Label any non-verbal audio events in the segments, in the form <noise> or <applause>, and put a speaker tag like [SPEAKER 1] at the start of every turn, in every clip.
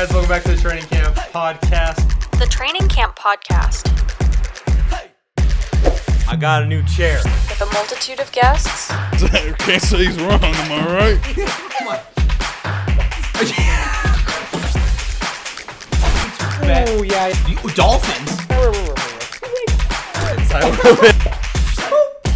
[SPEAKER 1] guys, welcome back to the Training Camp Podcast.
[SPEAKER 2] The Training Camp Podcast,
[SPEAKER 1] I got a new chair.
[SPEAKER 2] with a multitude of guests, <laughs>
[SPEAKER 3] Can't say he's wrong, am I right?
[SPEAKER 1] Oh yeah,
[SPEAKER 4] Dolphins. <laughs>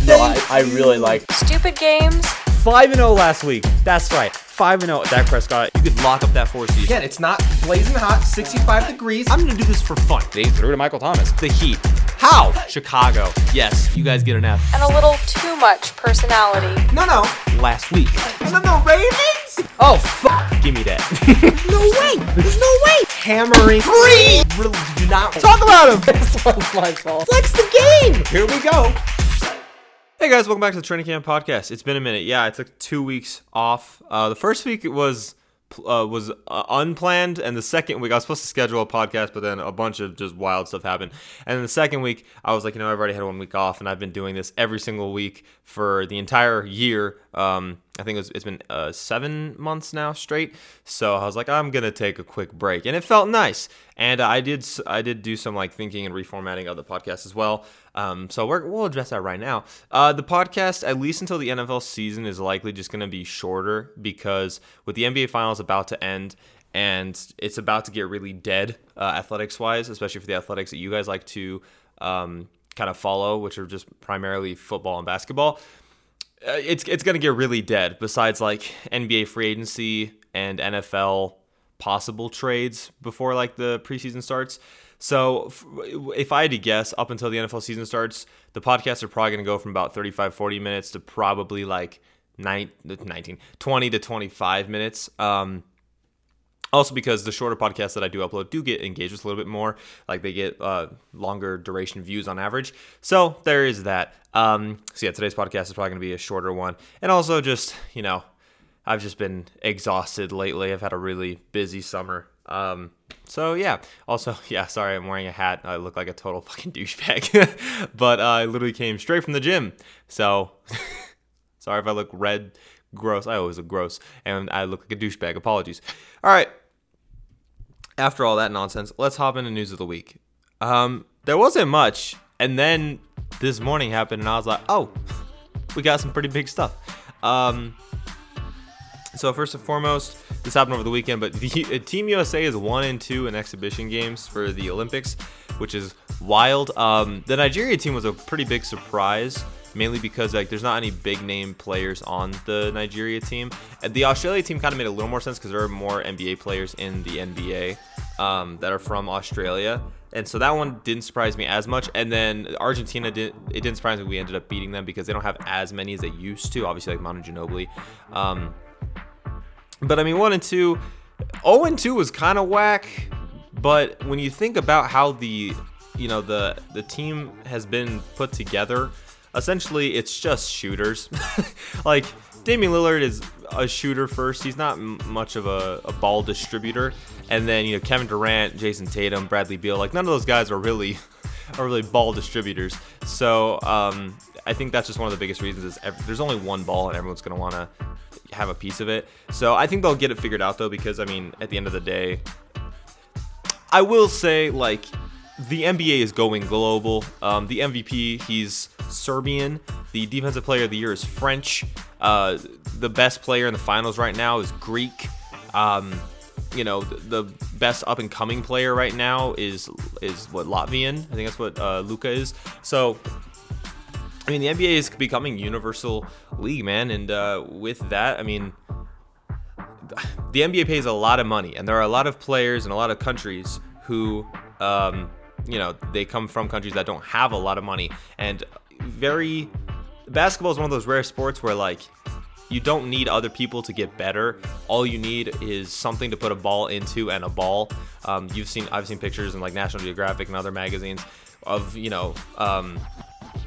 [SPEAKER 5] No, I, I really like.
[SPEAKER 2] stupid games,
[SPEAKER 6] Five and zero last week. That's right. Five and oh zero. Dak Prescott.
[SPEAKER 1] you could lock up that four seed.
[SPEAKER 4] Again, it's not blazing hot, 65 degrees.
[SPEAKER 1] I'm gonna do this for fun.
[SPEAKER 6] They threw to Michael Thomas.
[SPEAKER 1] The Heat. How? Chicago. Yes, you guys get an F.
[SPEAKER 2] and a little too much personality.
[SPEAKER 4] no, no,
[SPEAKER 1] Last week.
[SPEAKER 4] no, no, Ravens.
[SPEAKER 1] Oh fuck! Give me that. <laughs>
[SPEAKER 4] No way. There's no way. Hammering three. Really do not
[SPEAKER 1] Talk about him. <laughs>
[SPEAKER 6] This was my fault.
[SPEAKER 4] flex the game. Here we go.
[SPEAKER 1] Hey guys, welcome back to the Training Camp Podcast. It's been a minute. Yeah, I took two weeks off. Uh, the first week was uh, was uh, unplanned, and the second week I was supposed to schedule a podcast, but then a bunch of just wild stuff happened. And then the second week I was like, you know, I've already had one week off, and I've been doing this every single week for the entire year. Um, I think it was, it's been uh, seven months now straight. So I was like, I'm gonna take a quick break, and it felt nice. And I did I did do some like thinking and reformatting of the podcast as well. Um, so we're, we'll address that right now. Uh, the podcast, at least until the NFL season, is likely just going to be shorter because with the NBA Finals about to end and it's about to get really dead uh, athletics wise, especially for the athletics that you guys like to um, kind of follow, which are just primarily football and basketball. Uh, it's it's going to get really dead. Besides like NBA free agency and NFL possible trades before like the preseason starts. So if I had to guess, up until the NFL season starts, the podcasts are probably going to go from about 35, 40 minutes to probably like nine, 19, 20 to 25 minutes. Um, also because the shorter podcasts that I do upload do get engaged with a little bit more, like they get uh, longer duration views on average. So there is that. Um, so yeah, today's podcast is probably going to be a shorter one, and also just you know, I've just been exhausted lately. I've had a really busy summer. Um, so yeah. Also, <laughs> yeah. Sorry, I'm wearing a hat. I look like a total fucking douchebag, <laughs> but uh, I literally came straight from the gym. So <laughs> sorry if I look red, gross. I always look gross, and I look like a douchebag. Apologies. All right after all that nonsense, let's hop into news of the week. Um, there wasn't much, and then this morning happened, and I was like, oh, we got some pretty big stuff. Um, so first and foremost, this happened over the weekend, but the uh, Team USA is one and two in exhibition games for the Olympics, which is wild. Um, the Nigeria team was a pretty big surprise, mainly because like there's not any big name players on the Nigeria team. And the Australia team kind of made a little more sense because there are more NBA players in the NBA um, that are from Australia. And so that one didn't surprise me as much. And then Argentina didn't. It didn't surprise me we ended up beating them because they don't have as many as they used to. Obviously, like Manu Ginobili. Um, but I mean, one and two, 0 and two was kind of whack. But when you think about how the, you know, the the team has been put together, essentially it's just shooters. <laughs> like Damian Lillard is a shooter first. He's not m- much of a, a ball distributor. And then you know Kevin Durant, Jayson Tatum, Bradley Beal, like none of those guys are really <laughs> are really ball distributors. So um, I think that's just one of the biggest reasons is there's only one ball and everyone's gonna want to have a piece of it. So I think they'll get it figured out though because I mean at the end of the day, I will say like the NBA is going global. Um, the MVP he's Serbian. The defensive player of the year is French. Uh, the best player in the finals right now is Greek. Um, you know the, the best up and coming player right now is is what Latvian. I think that's what uh, Luka is. So I mean, the NBA is becoming universal league, man, and uh, with that, I mean, the NBA pays a lot of money, and there are a lot of players in a lot of countries who, um, you know, they come from countries that don't have a lot of money, and very basketball is one of those rare sports where like you don't need other people to get better. All you need is something to put a ball into and a ball. Um, you've seen I've seen pictures in like National Geographic and other magazines of you know um,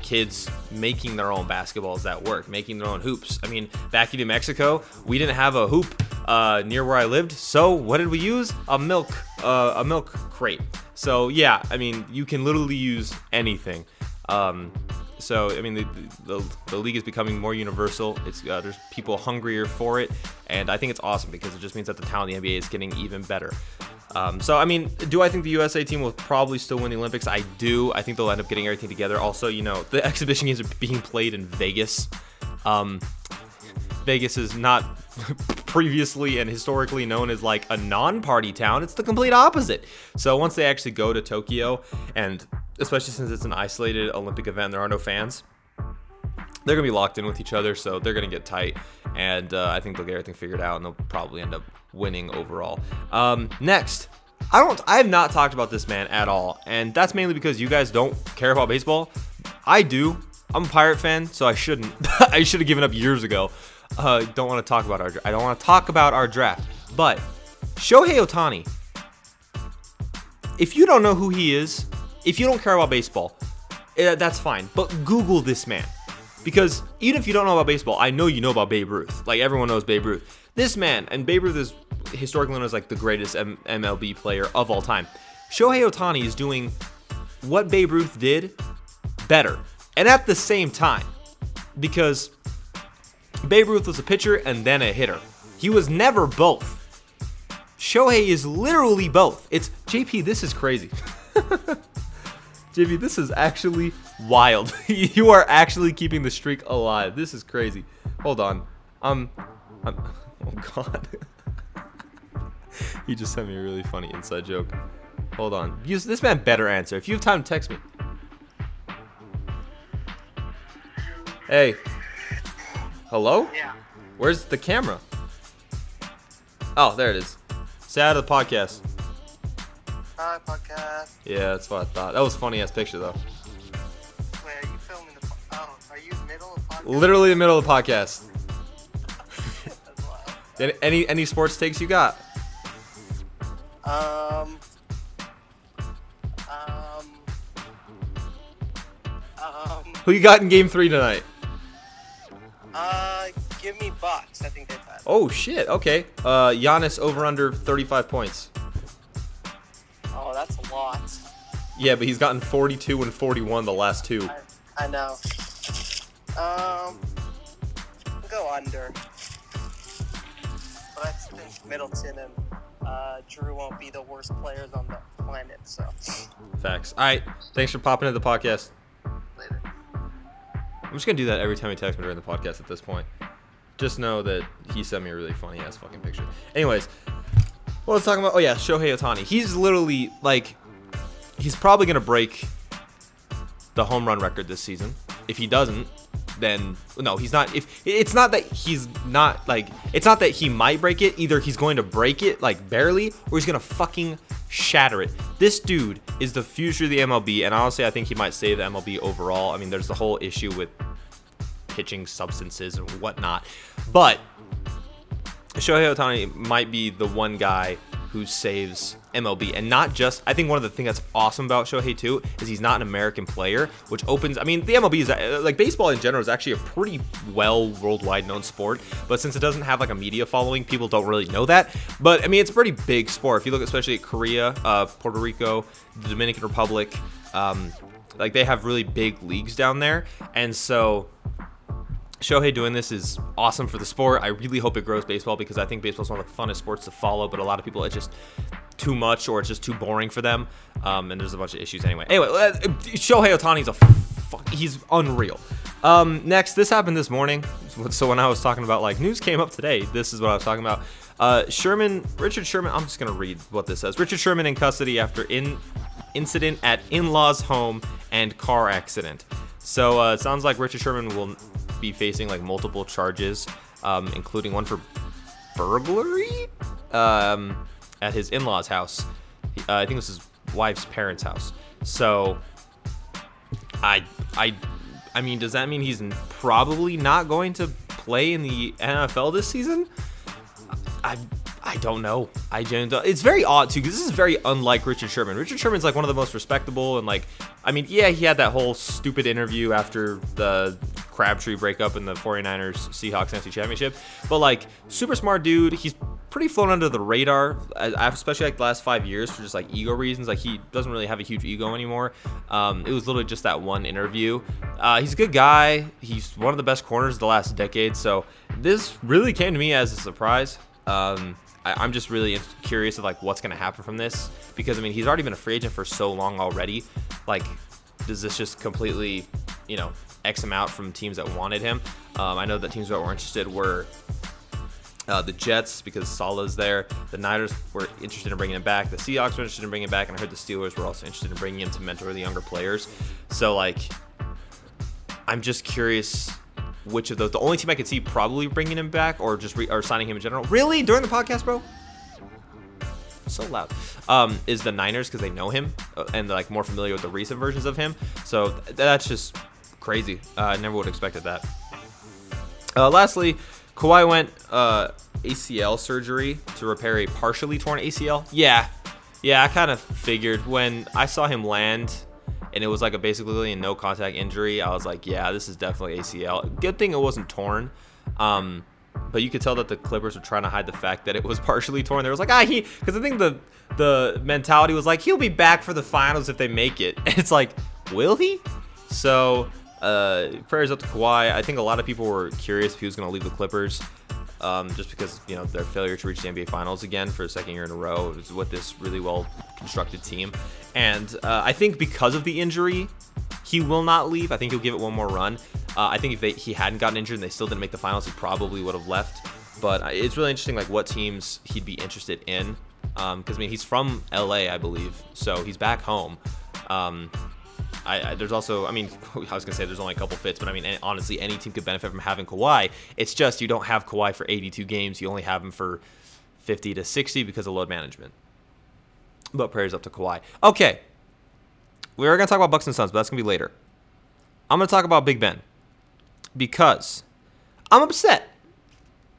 [SPEAKER 1] kids making their own basketballs that work, making their own hoops. I mean, back in New Mexico, we didn't have a hoop uh, near where I lived, so what did we use? A milk, uh, a milk crate. So yeah, I mean, you can literally use anything. Um, so I mean, the, the, the league is becoming more universal. It's uh, there's people hungrier for it, and I think it's awesome because it just means that the talent in the NBA is getting even better. Um, so I mean, do I think the USA team will probably still win the Olympics? I do. I think they'll end up getting everything together. Also, you know, the <laughs> exhibition games are being played in Vegas. Um, Vegas is not <laughs> previously and historically known as like a non-party town. It's the complete opposite. So once they actually go to Tokyo, and especially since it's an isolated Olympic event, there are no fans. They're gonna be locked in with each other, so they're gonna get tight, and uh, I think they'll get everything figured out, and they'll probably end up winning overall. Um, next, I don't, I have not talked about this man at all, and that's mainly because you guys don't care about baseball. I do. I'm a Pirate fan, so I shouldn't. <laughs> I should have given up years ago. Uh, don't want to talk about our. I don't want to talk about our draft, but Shohei Ohtani. If you don't know who he is, if you don't care about baseball, eh, that's fine. But Google this man. Because even if you don't know about baseball, I know you know about Babe Ruth. Like everyone knows Babe Ruth. This man, and Babe Ruth is historically known as like the greatest M- MLB player of all time. Shohei Ohtani is doing what Babe Ruth did better, and at the same time, because Babe Ruth was a pitcher and then a hitter. He was never both. Shohei is literally both. It's JP. This is crazy. <laughs> JP, this is actually wild. <laughs> you are actually keeping the streak alive. This is crazy. Hold on. Um, I'm, <laughs> oh god. <laughs> he just sent me a really funny inside joke. Hold on. Use this man better answer. If you have time, text me. Hey. Hello?
[SPEAKER 5] Yeah.
[SPEAKER 1] Where's the camera? Oh, there it is. Say out of the podcast.
[SPEAKER 5] Podcast.
[SPEAKER 1] Yeah, that's what I thought. That was a funny ass picture though.
[SPEAKER 5] Wait, are you filming the? po- Oh, are you middle of podcast?
[SPEAKER 1] Literally the middle of the podcast. <laughs> Any any, sports takes you got?
[SPEAKER 5] Um. Um. Um.
[SPEAKER 1] Who you got in game three tonight?
[SPEAKER 5] Uh, give me Bucks. I think they've.
[SPEAKER 1] Oh shit. Okay. Uh, Giannis over under 35 points. Yeah, but he's gotten 42 and 41 the last two.
[SPEAKER 5] I, I know. Um. Go under. But I think Middleton and uh, Jrue won't be the worst players on the planet. So
[SPEAKER 1] Facts. All right. Thanks for popping into the podcast.
[SPEAKER 5] later.
[SPEAKER 1] I'm just gonna do that every time he texts me during the podcast at this point. Just know that he sent me a really funny ass fucking picture. Anyways, what was I talking about? Oh yeah, Shohei Ohtani. He's literally like, he's probably gonna break the home run record this season. If he doesn't, then no, he's not. If it's not that he's not like, it's not that he might break it. Either he's going to break it like barely, or he's gonna fucking shatter it. This dude is the future of the MLB, and honestly, I think he might save the MLB overall. I mean, there's the whole issue with pitching substances and whatnot, but Shohei Ohtani might be the one guy who saves MLB, and not just. I think one of the things that's awesome about Shohei too is he's not an American player, which opens. I mean, the MLB is uh, like baseball in general is actually a pretty well worldwide known sport, but since it doesn't have like a media following, people don't really know that. But I mean, it's a pretty big sport. If you look especially at Korea, uh, Puerto Rico, the Dominican Republic, um, like they have really big leagues down there, and so Shohei doing this is awesome for the sport. I really hope it grows baseball because I think baseball is one of the funnest sports to follow, but a lot of people it's just too much or it's just too boring for them. Um, and there's a bunch of issues anyway. Anyway, uh, Shohei Ohtani's a fuck, he's unreal. Um, next, this happened this morning. So when I was talking about like news came up today, this is what I was talking about. Uh, Sherman, Richard Sherman. I'm just gonna read what this says. Richard Sherman in custody after in incident at in-laws home and car accident. So uh, it sounds like Richard Sherman will be facing like multiple charges, um, including one for burglary um, at his in-laws' house. Uh, I think it was his wife's parents' house. So I I I mean, does that mean he's probably not going to play in the NFL this season? I I don't know. I don't. It's very odd too because this is very unlike Richard Sherman. Richard Sherman's like one of the most respectable and like I mean, yeah, he had that whole stupid interview after the Crabtree breakup in the 49ers Seahawks NFC Championship, but like super smart dude. He's pretty flown under the radar, especially like the last five years for just like ego reasons. Like he doesn't really have a huge ego anymore. Um, it was literally just that one interview. Uh, he's a good guy. He's one of the best corners of the last decade. So this really came to me as a surprise. Um, I, I'm just really curious of like what's gonna happen from this because I mean he's already been a free agent for so long already. Like, does this just completely, you know, X him out from teams that wanted him? Um, I know that teams that were interested were uh, the Jets because Salah's there. The Niners were interested in bringing him back. The Seahawks were interested in bringing him back, and I heard the Steelers were also interested in bringing him to mentor the younger players. So like, I'm just curious which of those. The only team I could see probably bringing him back or just re- or signing him in general. Really during the podcast, bro? So loud. Um, is the Niners because they know him uh, and like more familiar with the recent versions of him. So th- that's just crazy. Uh, I never would have expected that. Uh, lastly, Kawhi went uh, ACL surgery to repair a partially torn ACL. Yeah, yeah, I kind of figured when I saw him land and it was like a basically a no contact injury. I was like, yeah, this is definitely ACL. Good thing it wasn't torn. Um, but you could tell that the Clippers were trying to hide the fact that it was <laughs> partially torn. There was like, ah, he, because I think the the mentality was like, he'll be back for the finals if they make it. <laughs> And it's like, will he? So, uh, prayers up to Kawhi. I think a lot of people were curious if he was going to leave the Clippers, um, just because you know their failure to reach the NBA Finals again for a second year in a row is with this really well constructed team. And uh, I think because of the injury, he will not leave. I think he'll give it one more run. Uh, I think if they, he hadn't gotten injured and they still didn't make the finals, he probably would have left. But uh, it's really interesting, like what teams he'd be interested in. Um because I mean, he's from LA, I believe, so he's back home. Um, I, I, there's also, I mean, <laughs> I was gonna say there's only a couple fits, but I mean, honestly, any team could benefit from having Kawhi. It's just you don't have Kawhi for 82 games; you only have him for 50 to 60 because of load management. But prayers up to Kawhi. Okay, we are gonna talk about Bucks and Suns, but that's gonna be later. I'm gonna talk about Big Ben because I'm upset.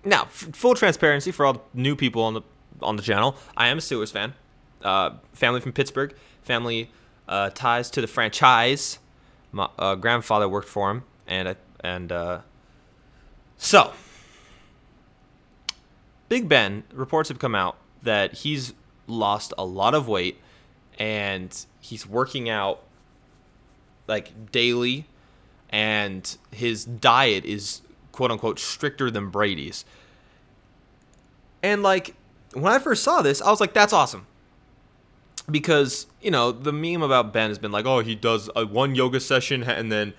[SPEAKER 1] Now, f- full transparency for all the new people on the on the channel, I am a Steelers fan. Uh, family from Pittsburgh, family uh, ties to the franchise. My uh, grandfather worked for him, and and uh, so Big Ben reports have come out that he's lost a lot of weight, and he's working out like daily, and his diet is quote unquote stricter than Brady's. And like when I first saw this, I was like, that's awesome. Because, you know, the meme about Ben has been like, oh, he does a one yoga session and then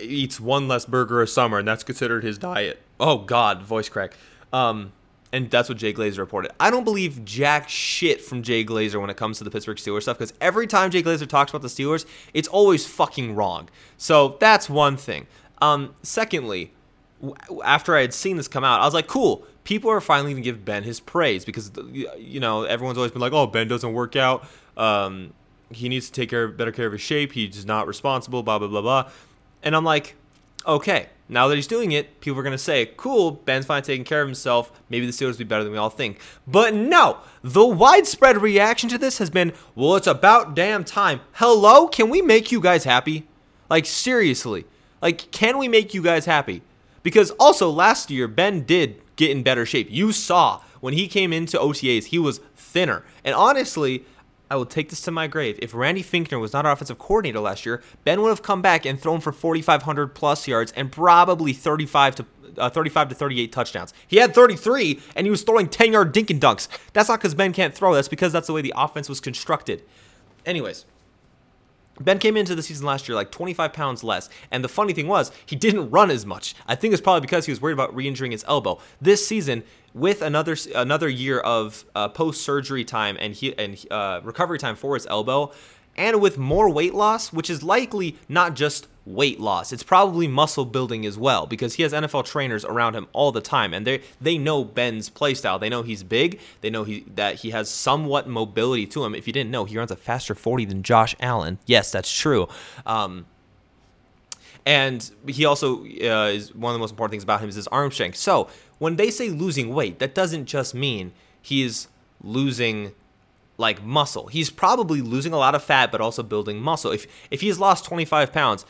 [SPEAKER 1] eats one less burger a summer, and that's considered his diet. Oh God, voice crack. Um, and that's what Jay Glazer reported. I don't believe jack shit from Jay Glazer when it comes to the Pittsburgh Steelers stuff because every time Jay Glazer talks about the Steelers, it's always fucking wrong. So that's one thing. Um, secondly, after I had seen this come out, I was like, cool. People are finally gonna give Ben his praise because you know everyone's always been like, oh, Ben doesn't work out. Um, he needs to take care, better care of his shape. He's not responsible. Blah blah blah blah. And I'm like, okay, now that he's doing it, people are going to say, cool, Ben's finally taking care of himself. Maybe the Steelers will be better than we all think. But no, the widespread reaction to this has been, well, it's about damn time. Hello? Can we make you guys happy? Like, seriously. Like, can we make you guys happy? Because also, last year, Ben did get in better shape. You saw when he came into OTAs, he was thinner. And honestly, I will take this to my grave. If Randy Fichtner was not our offensive coordinator last year, Ben would have come back and thrown for 4,500 plus yards and probably 35 to uh, 35 to 38 touchdowns. He had 33 and he was throwing 10 yard dink and dunks. That's not because Ben can't throw. That's because that's the way the offense was constructed. Anyways, Ben came into the season last year like 25 pounds less, and the funny thing was he didn't run as much. I think it's probably because he was worried about re-injuring his elbow. This season, with another another year of uh, post-surgery time and he, and uh, recovery time for his elbow, and with more weight loss, which is likely not just weight loss, it's probably muscle building as well because he has NFL trainers around him all the time, and they they know Ben's playstyle. They know he's big. They know he that he has somewhat mobility to him. If you didn't know, he runs a faster 40 than Josh Allen. Yes, that's true. Um, and he also uh, is one of the most important things about him is his arm strength. So when they say losing weight, that doesn't just mean he's losing like muscle. He's probably losing a lot of fat, but also building muscle. If if he's lost 25 pounds,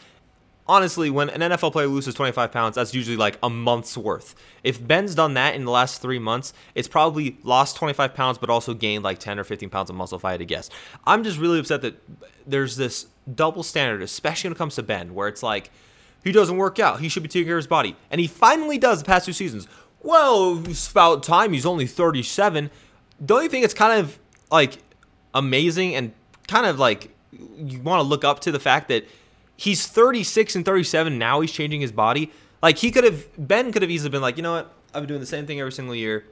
[SPEAKER 1] honestly, when an NFL player loses 25 pounds, that's usually like a month's worth. If Ben's done that in the last three months, it's probably lost 25 pounds, but also gained like 10 or 15 pounds of muscle, if I had to guess. I'm just really upset that there's this double standard, especially when it comes to Ben, where it's like, he doesn't work out. He should be taking care of his body. And he finally does the past two seasons. well, it's about time he's only 37. Don't you think it's kind of like amazing and kind of like you want to look up to the fact that he's 36 and 37 now he's changing his body like he could have ben could have easily been like you know what i've been doing the same thing every single year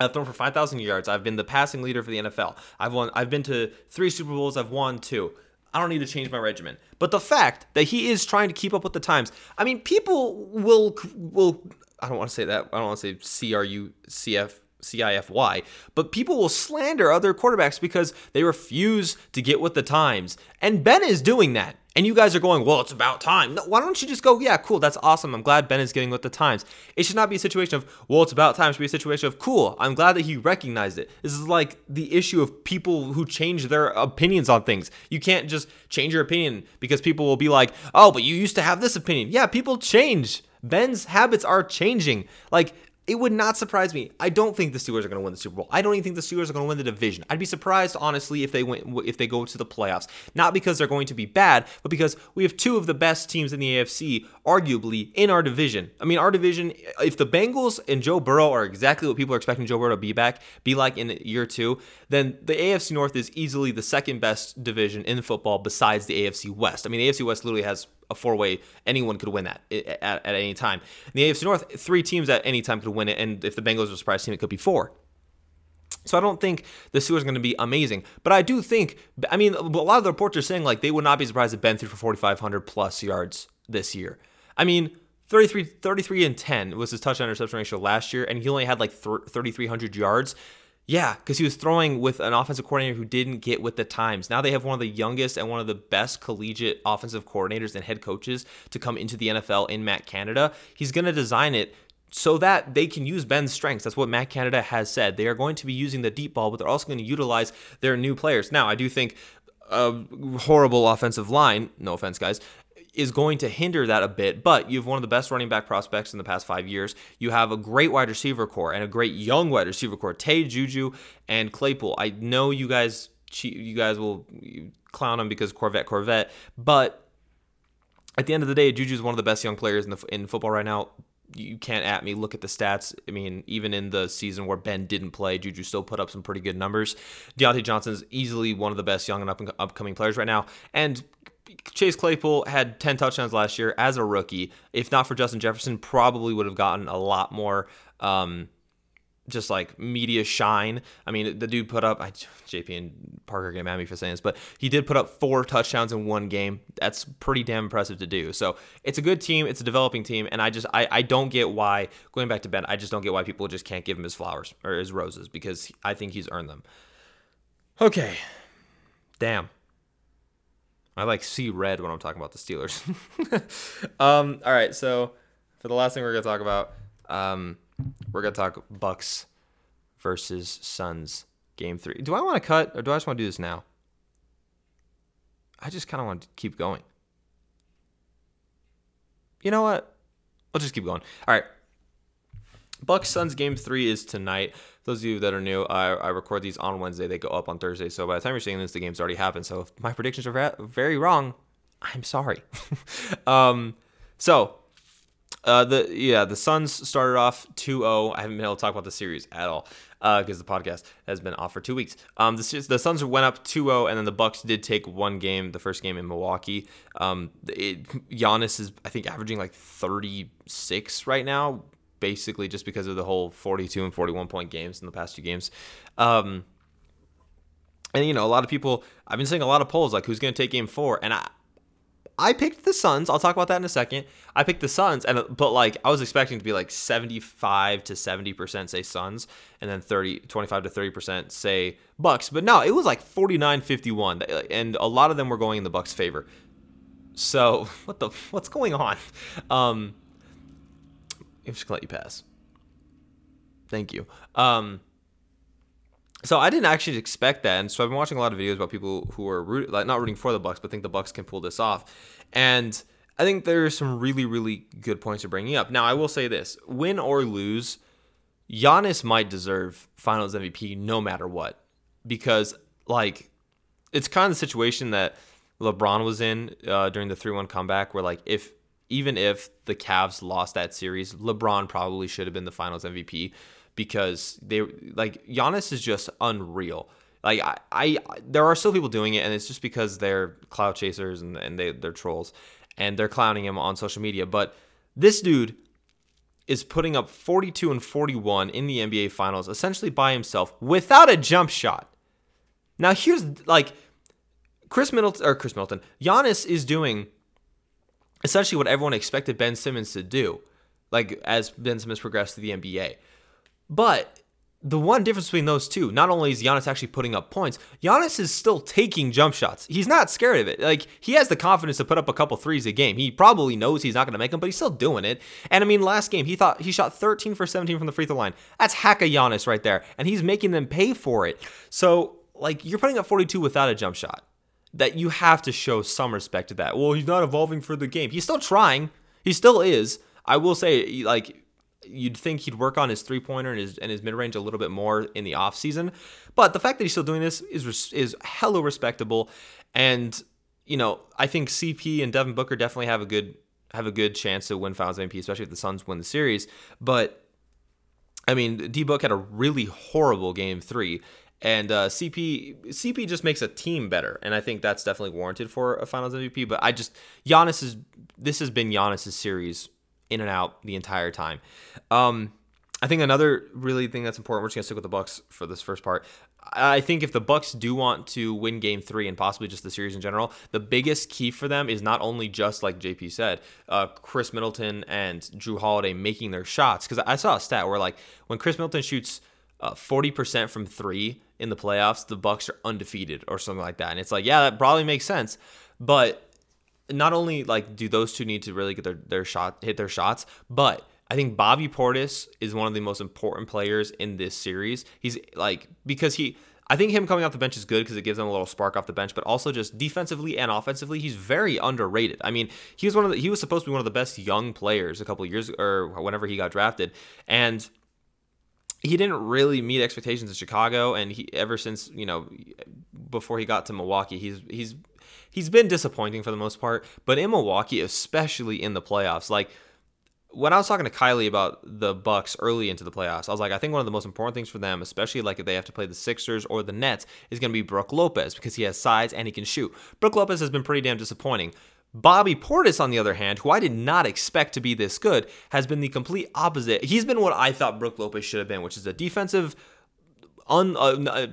[SPEAKER 1] I've thrown for 5,000 yards. I've been the passing leader for the NFL. I've won. I've been to three Super Bowls. I've won two. I don't need to change my regimen. But the fact that he is trying to keep up with the times. I mean, people will will. I don't want to say that. I don't want to say C R U C F C I F Y. But people will slander other quarterbacks because they refuse to get with the times. And Ben is doing that. And you guys are going, well, it's about time. No, why don't you just go, yeah, cool, that's awesome. I'm glad Ben is getting with the times. It should not be a situation of, well, it's about time. It should be a situation of, cool, I'm glad that he recognized it. This is like the issue of people who change their opinions on things. You can't just change your opinion because people will be like, oh, but you used to have this opinion. Yeah, people change. Ben's habits are changing. Like, it would not surprise me. I don't think the Steelers are going to win the Super Bowl. I don't even think the Steelers are going to win the division. I'd be surprised, honestly, if they win if they go to the playoffs. Not because they're going to be bad, but because we have two of the best teams in the AFC, arguably in our division. I mean, our division. If the Bengals and Joe Burrow are exactly what people are expecting Joe Burrow to be back, be like in year two, then the AFC North is easily the second best division in football besides the AFC West. I mean, the AFC West literally has a four way. Anyone could win that at, at, any time. In the AFC North, three teams at any time could win it, and if the Bengals are a surprise team, it could be four. So I don't think the Steelers are going to be amazing, but I do think. I mean, a lot of the reports are saying like they would not be surprised if Ben threw for 4,500 plus yards this year. I mean, 33, 33 and 10 was his touchdown interception ratio last year, and he only had like 3,300 yards. Yeah, because he was throwing with an offensive coordinator who didn't get with the times. Now they have one of the youngest and one of the best collegiate offensive coordinators and head coaches to come into the NFL in Matt Canada. He's going to design it so that they can use Ben's strengths. That's what Matt Canada has said. They are going to be using the deep ball, but they're also going to utilize their new players. Now, I do think a horrible offensive line, no offense, guys, is going to hinder that a bit, but you have one of the best running back prospects in the past five years. You have a great wide receiver core and a great young wide receiver core, Tay, Juju, and Claypool. I know you guys, you guys will clown him because Corvette, Corvette, but at the end of the day, Juju is one of the best young players in the in football right now. You can't at me. Look at the stats. I mean, even in the season where Ben didn't play, Juju still put up some pretty good numbers. Diontae Johnson is easily one of the best young and up and upcoming players right now. And Chase Claypool had 10 touchdowns last year as a rookie. If not for Justin Jefferson, probably would have gotten a lot more um, just like media shine. I mean, the dude put up, I, JP and Parker get mad at me for saying this, but he did put up four touchdowns in one game. That's pretty damn impressive to do. So it's a good team. It's a developing team. And I just, I, I don't get why, going back to Ben, I just don't get why people just can't give him his flowers or his roses because I think he's earned them. Okay. Damn. I like see red when I'm talking about the Steelers. <laughs> um, all right, so for the last thing we're gonna talk about, um, we're gonna talk Bucks versus Suns game three. Do I want to cut or do I just want to do this now? I just kind of want to keep going. You know what? I'll just keep going. All right. Bucks Suns game three is tonight. Those of you that are new, I, I, record these on Wednesday. They go up on Thursday. So by the time you're seeing this, the game's already happened. So if my predictions are very wrong, I'm sorry. <laughs> um, so uh, the yeah the Suns started off 2-0. I haven't been able to talk about the series at all because uh, the podcast has been off for two weeks. Um, the, the Suns went up 2-0, and then the Bucks did take one game, the first game in Milwaukee. Um, it, Giannis is I think averaging like 36 right now, basically just because of the whole 42 and 41 point games in the past two games. Um, and you know, a lot of people. I've been seeing a lot of polls like who's going to take Game Four, and I, I picked the Suns. I'll talk about that in a second. I picked the Suns, and but like I was expecting to be like 75 to 70 percent say Suns, and then 30, 25 to 30 percent say Bucks. But no, it was like 49 51, and a lot of them were going in the Bucks' favor. So <laughs> what the what's going on? Um, I'm just gonna let you pass. Thank you. Um, so I didn't actually expect that, and so I've been watching a lot of videos about people who are root, like not rooting for the Bucks, but think the Bucks can pull this off. And I think there are some really, really good points to bringing up. Now I will say this: win or lose, Giannis might deserve Finals MVP no matter what, because like it's kind of the situation that LeBron was in uh, during the three-one comeback, where like if even if the Cavs lost that series, LeBron probably should have been the Finals MVP because they like Giannis is just unreal. Like I, I there are still people doing it, and it's just because they're cloud chasers and, and they they're trolls, and they're clowning him on social media. But this dude is putting up 42 and 41 in the NBA Finals, essentially by himself without a jump shot. Now here's like Khris Middleton or Khris Middleton, Giannis is doing essentially what everyone expected Ben Simmons to do, like as Ben Simmons progressed to the NBA. But the one difference between those two, not only is Giannis actually putting up points, Giannis is still taking jump shots. He's not scared of it. Like he has the confidence to put up a couple threes a game. He probably knows he's not going to make them, but he's still doing it. And I mean, last game he thought he shot 13 for 17 from the free throw line. That's hack a Giannis right there, and he's making them pay for it. So like you're putting up 42 without a jump shot. That you have to show some respect to that. Well, he's not evolving for the game. He's still trying. He still is. I will say, like you'd think he'd work on his three pointer and his and his mid range a little bit more in the off season. But the fact that he's still doing this is is hella respectable, and you know I think CP and Devin Booker definitely have a good have a good chance to win Finals MVP, especially if the Suns win the series. But I mean, D Book had a really horrible game three. And uh, CP CP just makes a team better, and I think that's definitely warranted for a Finals MVP. But I just Giannis is this has been Giannis's series in and out the entire time. Um, I think another really thing that's important. We're just gonna stick with the Bucks for this first part. I think if the Bucks do want to win Game Three and possibly just the series in general, the biggest key for them is not only just like JP said, uh, Khris Middleton and Jrue Holiday making their shots. Because I saw a stat where like when Khris Middleton shoots uh, forty uh, percent from three in the playoffs, the Bucks are undefeated or something like that. And it's like, yeah, that probably makes sense, but not only like do those two need to really get their, their shot hit their shots, but I think Bobby Portis is one of the most important players in this series. He's like because he I think him coming off the bench is good because it gives them a little spark off the bench, but also just defensively and offensively, he's very underrated. I mean, he was one of the, he was supposed to be one of the best young players a couple years or whenever he got drafted, and he didn't really meet expectations in Chicago, and he ever since you know before he got to Milwaukee, he's he's he's been disappointing for the most part, but in Milwaukee, especially in the playoffs, like when I was talking to Kylie about the Bucks early into the playoffs, I was like, I think one of the most important things for them, especially like if they have to play the Sixers or the Nets, is going to be Brook Lopez because he has size and he can shoot. Brook Lopez has been pretty damn disappointing. Bobby Portis, on the other hand, who I did not expect to be this good, has been the complete opposite. He's been what I thought Brook Lopez should have been, which is a defensive un, uh, uh,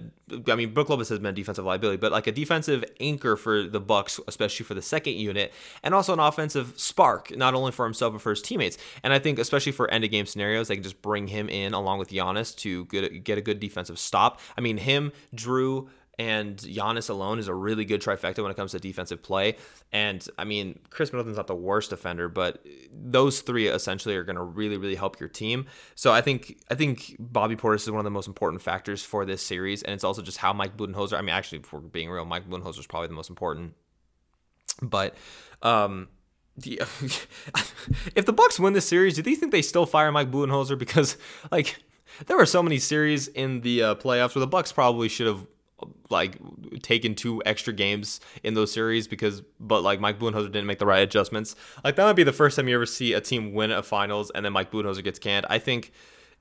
[SPEAKER 1] I mean, Brook Lopez has been a defensive liability, but like a defensive anchor for the Bucks, especially for the second unit, and also an offensive spark, not only for himself but for his teammates. And I think, especially for end of game scenarios, they can just bring him in along with Giannis to get, a good defensive stop. I mean, him, Jrue, and Giannis alone is a really good trifecta when it comes to defensive play. And I mean, Khris Middleton's not the worst defender, but those three essentially are going to really, really help your team. So I think I think Bobby Portis is one of the most important factors for this series, and it's also just how Mike Budenholzer. I mean, actually, for being real, Mike Budenholzer is probably the most important. But um, <laughs> if the Bucks win this series, do you think they still fire Mike Budenholzer? Because like there were so many series in the uh, playoffs where the Bucks probably should have like taken two extra games in those series because but like Mike Budenholzer didn't make the right adjustments. Like that might be the first time you ever see a team win a finals and then Mike Budenholzer gets canned. I think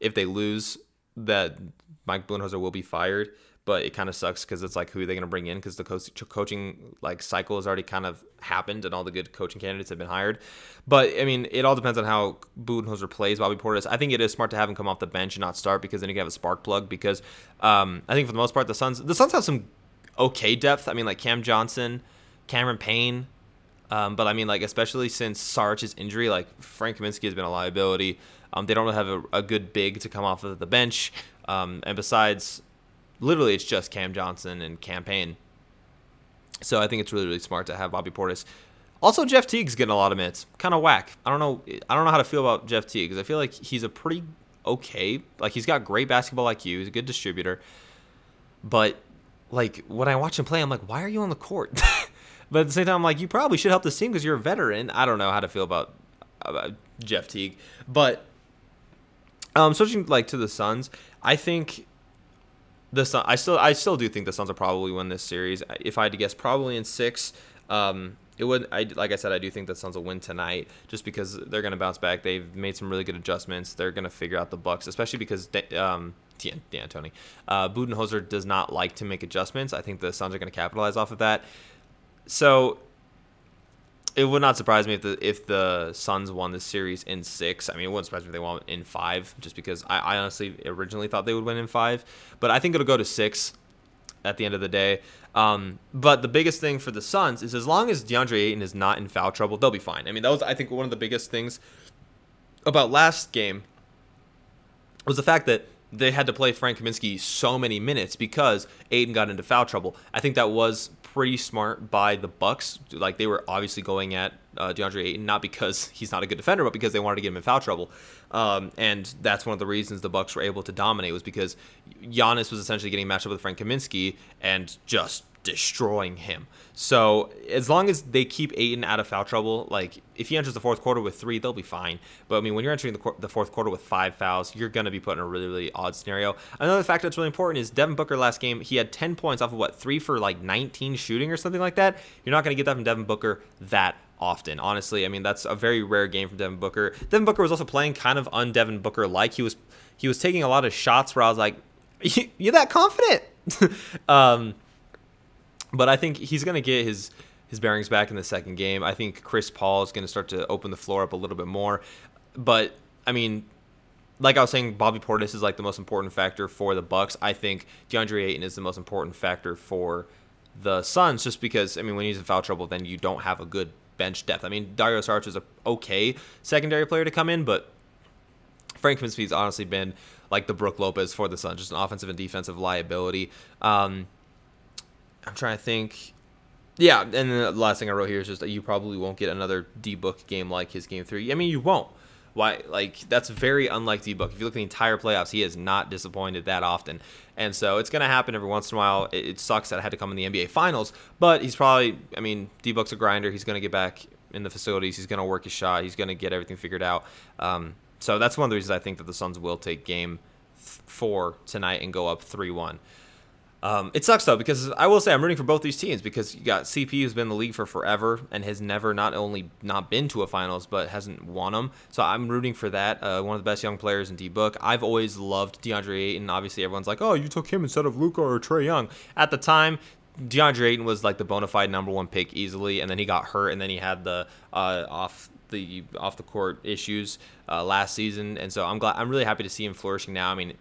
[SPEAKER 1] if they lose that Mike Budenholzer will be fired but it kind of sucks because it's like who are they going to bring in because the coach, coaching like cycle has already kind of happened and all the good coaching candidates have been hired. But I mean, it all depends on how Budenholzer plays Bobby Portis. I think it is smart to have him come off the bench and not start because then you can have a spark plug. Because um, I think for the most part, the Suns the Suns have some okay depth. I mean, like Cam Johnson, Cameron Payne. Um, but I mean, like especially since Saric's injury, like Frank Kaminsky has been a liability. Um, they don't really have a, a, good big to come off of the bench. Um, and besides, literally it's just Cam Johnson and Cam Payne. So I think it's really really smart to have Bobby Portis. Also, Jeff Teague's getting a lot of minutes. Kind of whack. I don't know. I don't know how to feel about Jeff Teague because I feel like he's a pretty okay. Like he's got great basketball IQ. He's a good distributor. But like when I watch him play, I'm like, why are you on the court? <laughs> but at the same time, I'm like, you probably should help this team because you're a veteran. I don't know how to feel about, about Jeff Teague. But um, switching like to the Suns, I think the Sun, I still I still do think the Suns will probably win this series. If I had to guess, probably in six. Um, it would. I like I said, I do think the Suns will win tonight, just because they're going to bounce back. They've made some really good adjustments. They're going to figure out the Bucks, especially because um, Dan, D'Antoni, uh, Budenholzer does not like to make adjustments. I think the Suns are going to capitalize off of that. So it would not surprise me if the if the Suns won this series in six. I mean, it wouldn't surprise me if they won in five, just because I, I honestly originally thought they would win in five, but I think it'll go to six at the end of the day. Um, but the biggest thing for the Suns is as long as DeAndre Ayton is not in foul trouble, they'll be fine. I mean, that was I think one of the biggest things about last game was the fact that they had to play Frank Kaminsky so many minutes because Ayton got into foul trouble. I think that was pretty smart by the Bucks. Like they were obviously going at uh, DeAndre Ayton not because <laughs> he's not a good defender, but because they wanted to get him in foul trouble. Um, and that's one of the reasons the Bucks were able to dominate was because Giannis was essentially getting matched up with Frank Kaminsky and just destroying him. So as long as they keep Ayton out of foul trouble, like if he enters the fourth quarter with three, they'll be fine. But I mean, when you're entering the, qu- the fourth quarter with five fouls, you're going to be put in a really, really odd scenario. Another fact that's really important is Devin Booker last game, he had 10 points off of what, three for like 19 shooting or something like that. You're not going to get that from Devin Booker that often. Honestly, I mean that's a very rare game from Devin Booker. Devin Booker was also playing kind of un Devin Booker like. He was he was taking a lot of shots where I was like, you're that confident? <laughs> um, but I think he's gonna get his his bearings back in the second game. I think Chris Paul is gonna start to open the floor up a little bit more. But I mean, like I was saying, Bobby Portis is like the most important factor for the Bucks. I think DeAndre Ayton is the most important factor for the Suns, just because I mean, when he's in foul trouble, then you don't have a good bench depth. I mean, Dario Saric is a okay secondary player to come in, but Frank Kaminsky's honestly been like the Brook Lopez for the Suns, just an offensive and defensive liability. Um, I'm trying to think. Yeah, and the last thing I wrote here is just that you probably won't get another D Book game like his game three. I mean, you won't. Why? Like that's very unlike D Book. If you look at the entire playoffs, he is not disappointed that often, and so it's gonna happen every once in a while. It, it sucks that it had to come in the NBA Finals, but he's probably. I mean, D Book's a grinder. He's gonna get back in the facilities. He's gonna work his shot. He's gonna get everything figured out. Um, so that's one of the reasons I think that the Suns will take Game th- four tonight and go up three one. Um, it sucks though because I will say I'm rooting for both these teams because you got CP who's been in the league for forever and has never not only not been to a finals but hasn't won them. So I'm rooting for that. Uh, one of the best young players in D Book. I've always loved DeAndre Ayton. Obviously everyone's like, oh, you took him instead of Luka or Trae Young. At the time, DeAndre Ayton was like the bona fide number one pick easily, and then he got hurt, and then he had the uh, off the off the court issues uh, last season, and so I'm glad I'm really happy to see him flourishing now. I mean,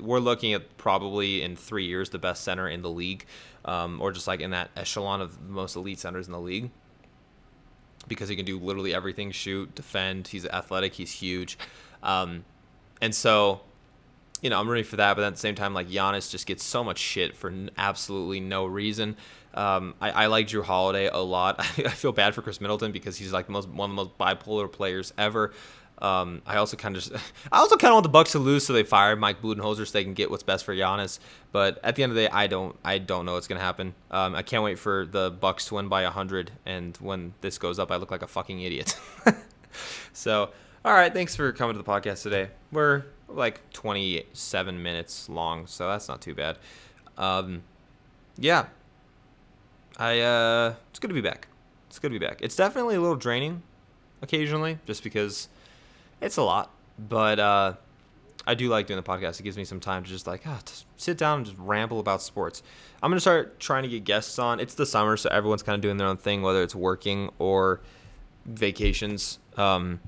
[SPEAKER 1] we're looking at probably in three years the best center in the league, um, or just like in that echelon of the most elite centers in the league. Because he can do literally everything: shoot, defend. He's athletic. He's huge, um, and so, you know, I'm rooting for that. But at the same time, like Giannis just gets so much shit for absolutely no reason. Um, I, I like Jrue Holiday a lot. <laughs> I feel bad for Khris Middleton because he's like most one of the most bipolar players ever. Um, I also kind of just, <laughs> I also kind of want the Bucks to lose so they fire Mike Budenholzer so they can get what's best for Giannis. But at the end of the day, I don't I don't know what's gonna happen. Um, I can't wait for the Bucks to win by hundred, and when this goes up, I look like a fucking idiot. <laughs> so, all right, thanks for coming to the podcast today. We're like 27 minutes long, so that's not too bad. Um, yeah, I uh, it's good to be back. It's good to be back. It's definitely a little draining occasionally, just because it's a lot. But uh, I do like doing the podcast. It gives me some time to just like ah, just sit down and just ramble about sports. I'm gonna start trying to get guests on. It's the summer, so everyone's kind of doing their own thing, whether it's working or vacations. Um,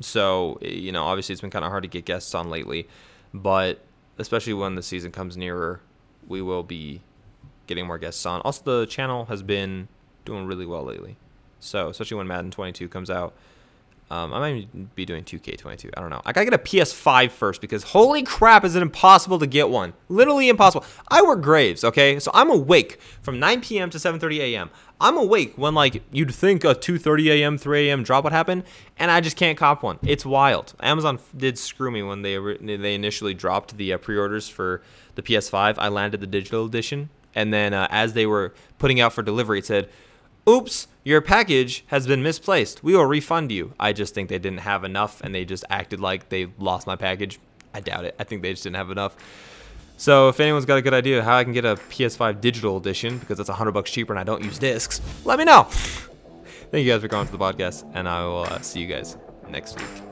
[SPEAKER 1] so you know, obviously, it's been kind of hard to get guests on lately, but especially when the season comes nearer, we will be getting more guests on. Also, the channel has been doing really well lately. So, especially when Madden 22 comes out, um, I might be doing 2K22. I don't know. I gotta get a PS5 first because holy crap, is it impossible to get one? Literally impossible. I work Graves, okay, so I'm awake from 9 p.m. to 7:30 a.m. I'm awake when like you'd think a 2:30 a.m., 3 a.m. drop would happen, and I just can't cop one. It's wild. Amazon did screw me when they they initially dropped the uh, pre-orders for the PS5. I landed the digital edition, and then uh, as they were putting out for delivery, it said oops, your package has been misplaced. We will refund you. I just think they didn't have enough and they just acted like they lost my package. I doubt it. I think they just didn't have enough. So if anyone's got a good idea how I can get a PS5 digital edition because it's 100 bucks cheaper and I don't use discs, let me know. Thank you guys for coming to the podcast, and I will uh, see you guys next week.